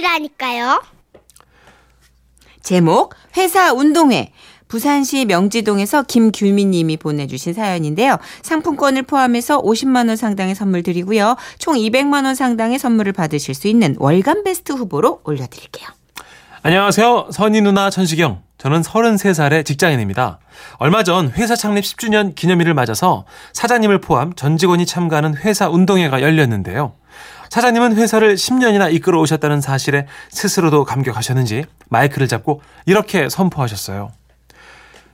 보내주시라니까요. 제목 회사 운동회 부산시 명지동에서 김규민 님이 보내주신 사연인데요. 상품권을 포함해서 50만 원 상당의 선물 드리고요. 총 200만 원 상당의 선물을 받으실 수 있는 월간 베스트 후보로 올려드릴게요. 안녕하세요. 선희 누나 천식영. 저는 33살의 직장인입니다. 얼마 전 회사 창립 10주년 기념일을 맞아서 사장님을 포함 전 직원이 참가하는 회사 운동회가 열렸는데요. 사장님은 회사를 10년이나 이끌어 오셨다는 사실에 스스로도 감격하셨는지 마이크를 잡고 이렇게 선포하셨어요.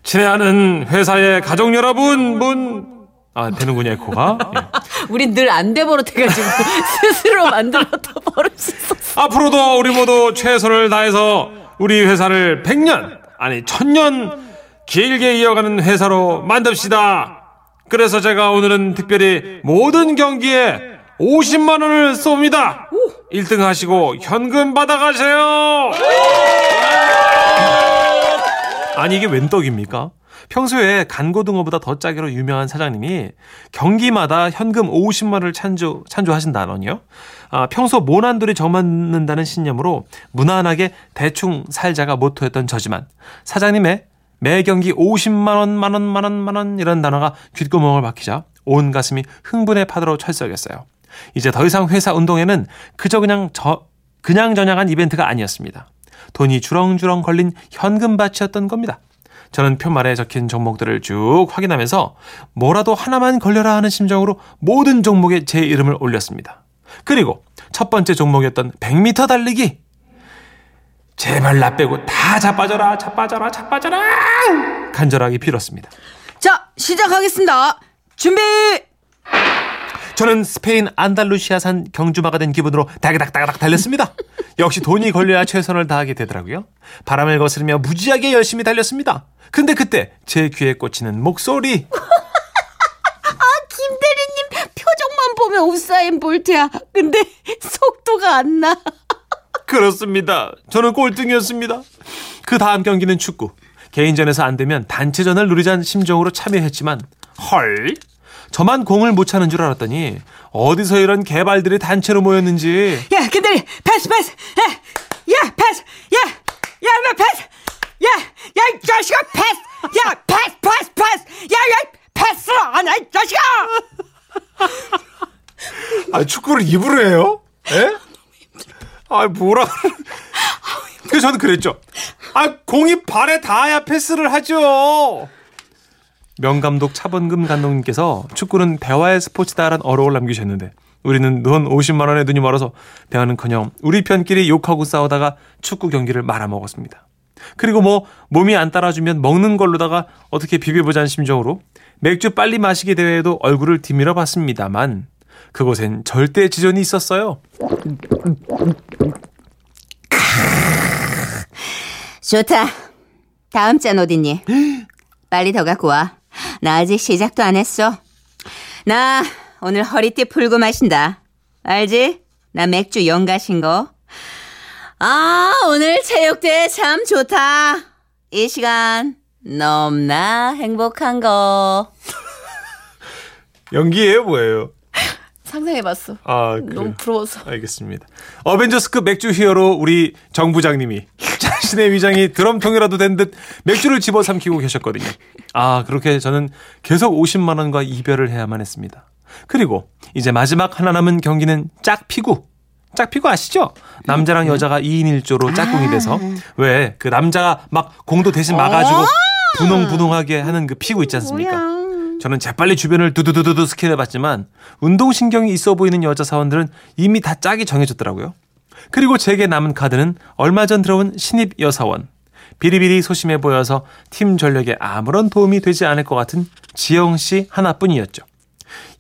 친애하는 회사의 가족 여러분, 문, 아, 되는군요, 에코가. 예. 우린 늘안 돼 버릇해가지고 스스로 만들었다 버릇이 있었어. 앞으로도 우리 모두 최선을 다해서 우리 회사를 100년, 아니, 1000년 길게 이어가는 회사로 만듭시다. 그래서 제가 오늘은 특별히 모든 경기에 50만 원을 쏩니다. 1등 하시고 현금 받아가세요. 아니 이게 웬 떡입니까? 평소에 간고등어보다 더 짜기로 유명한 사장님이 경기마다 현금 50만 원을 찬조, 찬조하신다더니요. 아, 평소 모난돌이 저맞는다는 신념으로 무난하게 대충 살자가 모토였던 저지만 사장님의 매 경기 50만 원, 만 원, 만 원, 만원 이런 단어가 귓구멍을 박히자 온 가슴이 흥분의 파도로 철썩였어요. 이제 더 이상 회사 운동회는 그저 그냥 저 그냥 저냥한 이벤트가 아니었습니다. 돈이 주렁주렁 걸린 현금밭이었던 겁니다. 저는 표말에 적힌 종목들을 쭉 확인하면서 뭐라도 하나만 걸려라 하는 심정으로 모든 종목에 제 이름을 올렸습니다. 그리고 첫 번째 종목이었던 100m 달리기. 제발 나 빼고 다 자빠져라, 자빠져라, 자빠져라! 간절하게 빌었습니다. 자, 시작하겠습니다. 준비! 저는 스페인 안달루시아산 경주마가 된 기분으로 다그닥다그닥 달렸습니다. 역시 돈이 걸려야 최선을 다하게 되더라고요. 바람을 거스르며 무지하게 열심히 달렸습니다. 근데 그때 제 귀에 꽂히는 목소리. 김대리님 표정만 보면 우사인 볼트야. 근데 속도가 안 나. 그렇습니다. 저는 꼴등이었습니다. 그 다음 경기는 축구. 개인전에서 안 되면 단체전을 노리자는 심정으로 참여했지만 헐 저만 공을 못 차는 줄 알았더니 어디서 이런 개발들이 단체로 모였는지 야, 김대리 패스 패스. 야, 야 패스. 야, 야, 나 패스. 야, 야, 이 자식아 패스. 야, 패스 패스 패스. 야, 야, 패스 안 해, 이 자식아. 아 축구를 입으로 해요? 예? 아 뭐라 그래서 저는 그랬죠 아 공이 발에 닿아야 패스를 하죠 명감독 차범금 감독님께서 축구는 대화의 스포츠다라는 어록을 남기셨는데 우리는 돈 50만 원에 눈이 멀어서 대화는커녕 우리 편끼리 욕하고 싸우다가 축구 경기를 말아먹었습니다. 그리고 뭐 몸이 안 따라주면 먹는 걸로다가 어떻게 비벼보자는 심정으로 맥주 빨리 마시기 대회에도 얼굴을 디밀어 봤습니다만 그곳엔 절대 지존이 있었어요. 좋다. 다음 잔 어딨니? 빨리 더 갖고 와. 나 아직 시작도 안 했어. 나 오늘 허리띠 풀고 마신다. 알지? 나 맥주 영가신 거. 아, 오늘 체육대회 참 좋다. 이 시간 너무나 행복한 거. 연기예요, 뭐예요? 상상해봤어. 아, 그래요. 너무 부러워서. 알겠습니다. 어벤져스급 맥주 히어로 우리 정 부장님이 자신의 위장이 드럼통이라도 된 듯 맥주를 집어 삼키고 계셨거든요. 아, 그렇게 저는 계속 50만 원과 이별을 해야만 했습니다. 그리고 이제 마지막 하나 남은 경기는 짝피구. 짝피구 아시죠? 남자랑 여자가 2인 1조로 짝꿍이 돼서 왜 그 남자가 막 공도 대신 막아주고 분홍분홍하게 하는 그 피구 있지 않습니까? 저는 재빨리 주변을 두두두두두 스캔해봤지만 운동신경이 있어 보이는 여자 사원들은 이미 다 짝이 정해졌더라고요. 그리고 제게 남은 카드는 얼마 전 들어온 신입 여사원. 비리비리 소심해 보여서 팀 전력에 아무런 도움이 되지 않을 것 같은 지영 씨 하나뿐이었죠.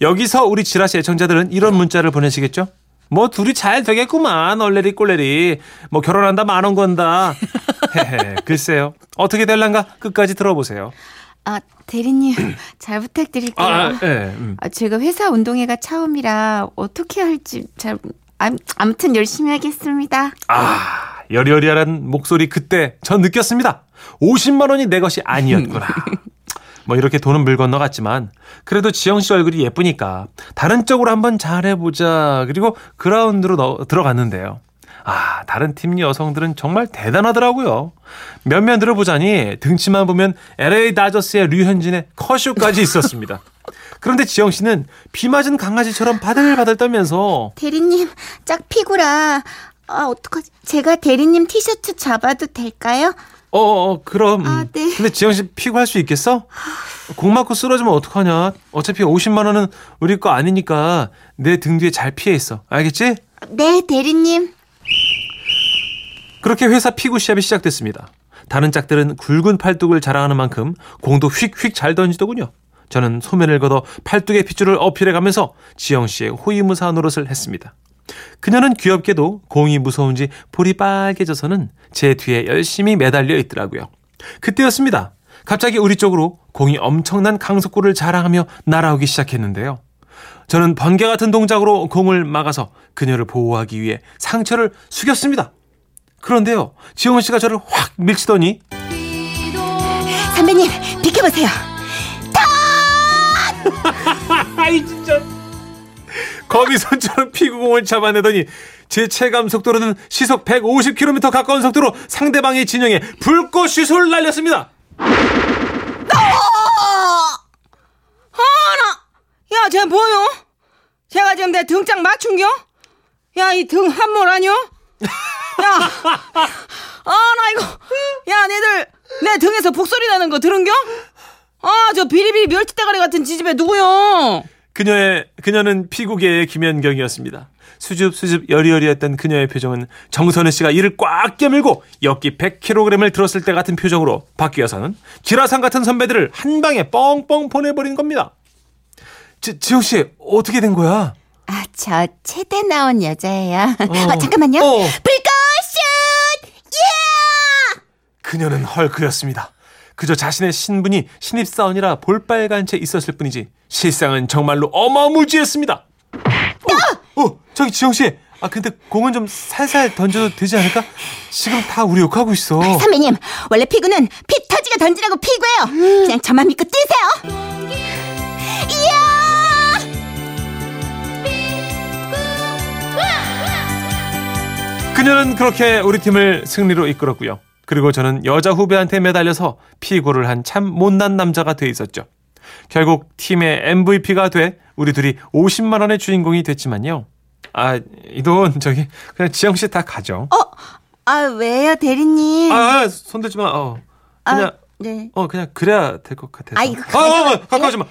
여기서 우리 지라시 애청자들은 이런 문자를 보내시겠죠? 뭐 둘이 잘 되겠구만 얼레리 꼴레리 뭐 결혼한다 만원 건다 글쎄요 어떻게 될란가 끝까지 들어보세요 아, 대리님, 잘 부탁드릴게요. 아, 아, 예, 음. 아, 제가 회사 운동회가 처음이라 어떻게 할지 잘, 아, 아무튼 열심히 하겠습니다. 아, 여리여리한 목소리 그때 전 느꼈습니다. 50만 원이 내 것이 아니었구나. 뭐 이렇게 돈은 물 건너갔지만 그래도 지영 씨 얼굴이 예쁘니까 다른 쪽으로 한번 잘해보자. 그리고 그라운드로 넣, 들어갔는데요. 아, 다른 팀 여성들은 정말 대단하더라고요. 몇몇 들어보자니 등치만 보면 LA 다저스의 류현진의 커쇼까지 있었습니다. 그런데 지영 씨는 비 맞은 강아지처럼 바들바들 떨면서 대리님, 짝 피구라. 아, 어떡하지? 제가 대리님 티셔츠 잡아도 될까요? 어, 어 그럼. 아, 네. 근데 지영 씨 피구 할 수 있겠어? 공 맞고 쓰러지면 어떡하냐? 어차피 50만 원은 우리 거 아니니까 내 등 뒤에 잘 피해 있어. 알겠지? 네, 대리님. 그렇게 회사 피구 시합이 시작됐습니다. 다른 짝들은 굵은 팔뚝을 자랑하는 만큼 공도 휙휙 잘 던지더군요. 저는 소면을 걷어 팔뚝의 핏줄을 어필해 가면서 지영 씨의 호위무사 노릇을 했습니다. 그녀는 귀엽게도 공이 무서운지 볼이 빨개져서는 제 뒤에 열심히 매달려 있더라고요. 그때였습니다. 갑자기 우리 쪽으로 공이 엄청난 강속구를 자랑하며 날아오기 시작했는데요. 저는 번개 같은 동작으로 공을 막아서 그녀를 보호하기 위해 상처를 숙였습니다. 그런데요, 지영 씨가 저를 확 밀치더니 선배님, 비켜보세요. 아이 진짜 거미 손처럼 피구공을 잡아내더니 제 체감 속도로는 시속 150km 가까운 속도로 상대방의 진영에 불꽃 슛을 날렸습니다. 야, 쟤 뭐요? 제가 지금 내 등짝 맞춘겨? 야, 이 등 한몰 아니요? 야, 아, 나 이거, 야, 니들 내 등에서 북소리 나는 거 들은겨? 아, 저 비리비리 멸치대가리 같은 지집애 누구요? 그녀의 그녀는 피구계의 김연경이었습니다. 수줍 수줍 여리여리했던 그녀의 표정은 정선우 씨가 이를 꽉 깨물고 엽기 100kg을 들었을 때 같은 표정으로 바뀌어서는 지라상 같은 선배들을 한 방에 뻥뻥 보내버린 겁니다. 지, 지영 씨 어떻게 된 거야? 아, 저 체대 나온 여자예요. 어. 어, 잠깐만요. 어. 불꽃슛! 예! 그녀는 헐크였습니다. 그저 자신의 신분이 신입사원이라 볼빨간 채 있었을 뿐이지 실상은 정말로 어마무지했습니다. 어, 어, 저기 지영 씨. 아 근데 공은 좀 살살 던져도 되지 않을까? 지금 다 우리 욕하고 있어. 선배님, 원래 피구는 피 터지게 던지라고 피구예요. 그냥 저만 믿고 뛰세요. 이야! 그녀는 그렇게 우리 팀을 승리로 이끌었고요. 그리고 저는 여자 후배한테 매달려서 피고를 한 참 못난 남자가 돼 있었죠. 결국 팀의 MVP가 돼 우리 둘이 50만 원의 주인공이 됐지만요. 아, 이 돈 저기 그냥 지영 씨 다 가져. 어, 아, 왜요, 대리님? 아, 아, 손대지 마. 어. 그냥 아, 네. 어 그냥 그래야 될 것 같아서. 아, 이거 아, 아, 아, 가까우지 마.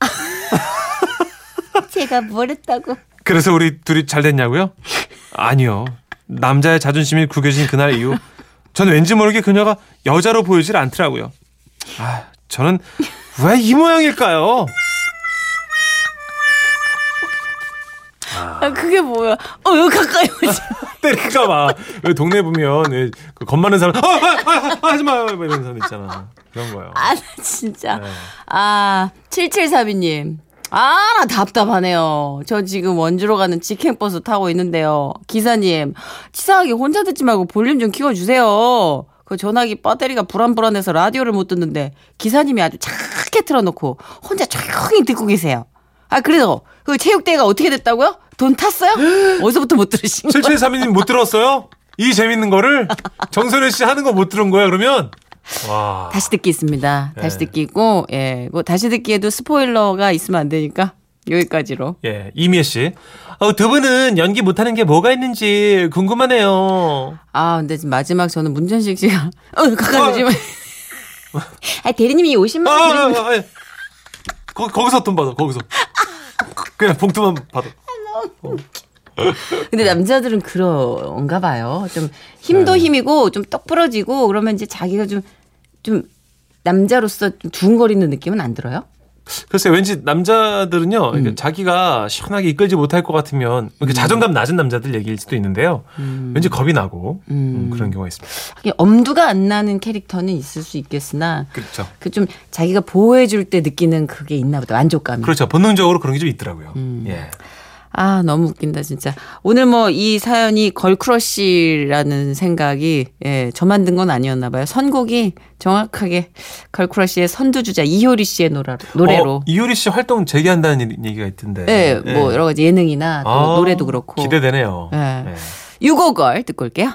제가 뭘 했다고. 그래서 우리 둘이 잘 됐냐고요? 아니요. 남자의 자존심이 구겨진 그날 이후 저는 왠지 모르게 그녀가 여자로 보이질 않더라고요. 아, 저는 왜 이 모양일까요? 아, 그게 뭐야? 어, 여기 가까이 오지. 때릴까 봐. 왜 동네 보면 왜 그겁 많은 사람 아, 아, 아, 아, 하지 마. 뭐 이런 사람 있잖아. 그런 거요. 아, 나 진짜. 네. 아, 7742님. 아, 나 답답하네요. 저 지금 원주로 가는 직행버스 타고 있는데요. 기사님, 치사하게 혼자 듣지 말고 볼륨 좀 키워주세요. 그 전화기 배터리가 불안불안해서 라디오를 못 듣는데 기사님이 아주 착하게 틀어놓고 혼자 조용히 듣고 계세요. 아, 그래서 그 체육대회가 어떻게 됐다고요? 돈 탔어요? 어디서부터 못 들으신 거예요? 7732님 못 들었어요? 이 재밌는 거를 정선혜 씨 하는 거 못 들은 거야, 그러면? 와. 다시 듣기 있습니다. 다시 네. 듣기 있고, 예. 뭐 다시 듣기에도 스포일러가 있으면 안 되니까 여기까지로. 예, 이미애 씨. 어, 두 분은 연기 못하는 게 뭐가 있는지 궁금하네요. 아, 근데 지금 마지막 저는 문전식 씨가, 어, 가까이 아. 오지 마. 아, 대리님이 50만 아, 원 아, 드리면 아, 아, 거, 거기서 돈 받아, 거기서. 그냥 봉투만 받아. 근데 남자들은 그런가 봐요. 좀 힘도 네. 힘이고 좀떡 부러지고 그러면 이제 자기가 좀, 좀 남자로서 좀 두근거리는 느낌은 안 들어요? 글쎄, 왠지 남자들은요, 음. 자기가 시원하게 이끌지 못할 것 같으면, 이렇게 자존감 낮은 남자들 얘기일 수도 있는데요. 왠지 겁이 나고, 음, 그런 경우가 있습니다. 엄두가 안 나는 캐릭터는 있을 수 있겠으나 그렇죠. 그 좀 자기가 보호해 줄 때 느끼는 그게 있나 보다. 만족감이. 그렇죠. 본능적으로 그런 게 좀 있더라고요. 음. 예. 아, 너무 웃긴다, 진짜. 오늘 뭐 이 사연이 걸크러쉬라는 생각이, 예, 저 만든 건 아니었나 봐요. 선곡이 정확하게 걸크러쉬의 선두주자 이효리 씨의 노래로. 노래로. 어, 이효리 씨 활동 재개한다는 얘기가 있던데. 예, 뭐 여러 가지 예능이나 또 아, 노래도 그렇고. 기대되네요. 예. 예. 유고걸 듣고 올게요.